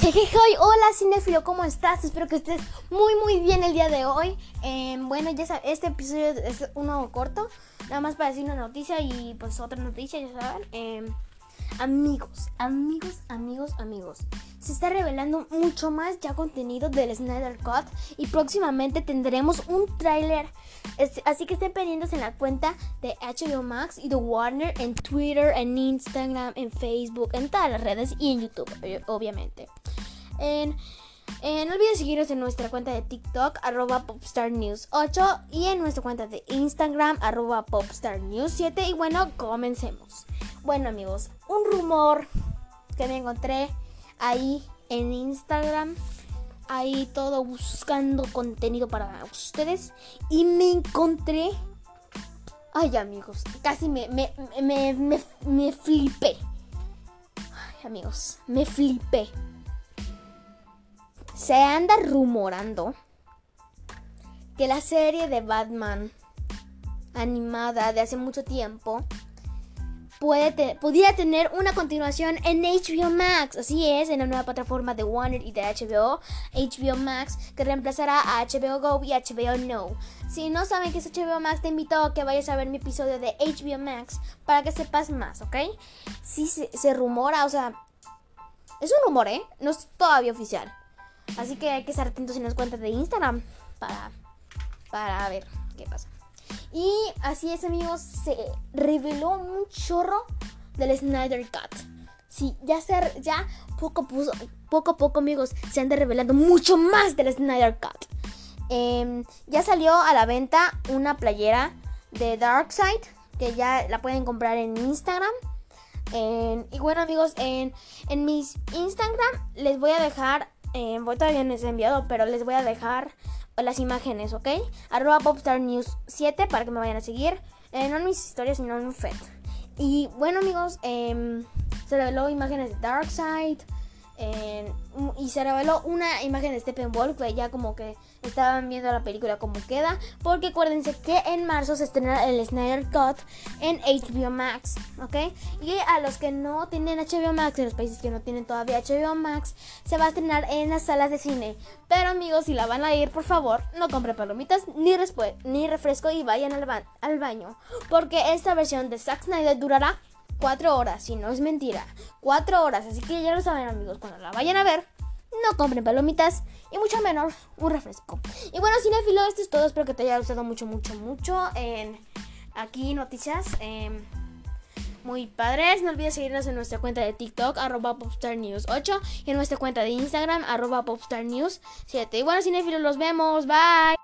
Jejejoy, hola cinefilo, ¿cómo estás? Espero que estés muy muy bien el día de hoy. Em, bueno, ya sabes, este episodio es uno corto, nada más para decir una noticia y pues otra noticia, ya saben. Em, amigos, amigos, amigos, amigos. Se está revelando mucho más ya contenido del Snyder Cut y próximamente tendremos un tráiler. Así que estén pendientes en la cuenta de HBO Max y de Warner en Twitter, en Instagram, en Facebook, en todas las redes y en YouTube, obviamente. No olviden seguirnos en nuestra cuenta de TikTok, arroba popstarnews8 y en nuestra cuenta de Instagram, arroba popstarnews7. Y bueno, comencemos. Bueno amigos, un rumor que me encontré ahí en Instagram, ahí todo buscando contenido para ustedes y me encontré... Ay amigos, casi me, me, me, me, me flipé. Ay amigos, me flipé se anda rumorando que la serie de Batman animada de hace mucho tiempo puede tener una continuación en HBO Max. Así es, en la nueva plataforma de Warner y de HBO, HBO Max, que reemplazará a HBO Go y HBO No. Si no saben qué es HBO Max, te invito a que vayas a ver mi episodio de HBO Max para que sepas más, ¿ok? Sí, se, se rumora, o sea, es un rumor, ¿eh? No es todavía oficial. Así que hay que estar atentos en las cuentas de Instagram para, para ver qué pasa. Y así es, amigos, se reveló un chorro del Snyder Cut. Sí, ya, ser, ya poco, poco a poco, amigos, se anda revelando mucho más del Snyder Cut. Em, ya salió a la venta una playera de Darkseid que ya la pueden comprar en Instagram. y bueno amigos, en, en mis Instagram les voy a dejar eh, todavía no he enviado, pero les voy a dejar las imágenes, ¿ok? Arroba Popstar News 7 para que me vayan a seguir. Eh, no en mis historias, sino en un FED. Y bueno, amigos, eh, se reveló imágenes de Darkseid y se reveló una imagen de Steppenwolf, que ya como que estaban viendo la película como queda, porque acuérdense que en marzo se estrenará el Snyder Cut en HBO Max, ¿ok? Y a los que no tienen HBO Max, en los países que no tienen todavía HBO Max, se va a estrenar en las salas de cine. Pero amigos, si la van a ir, por favor, no compren palomitas ni, ni refresco y vayan al, al baño, porque esta versión de Zack Snyder durará Cuatro horas, si no es mentira. Cuatro horas, así que ya lo saben amigos, cuando la vayan a ver, no compren palomitas y mucho menos un refresco. Y bueno, cinefilo, esto es todo. Espero que te haya gustado mucho, mucho, mucho. En aquí noticias em, muy padres. No olvides seguirnos en nuestra cuenta de TikTok, arroba popstarnews8 y en nuestra cuenta de Instagram, arroba popstarnews7. Y bueno, cinefilos, los vemos. Bye.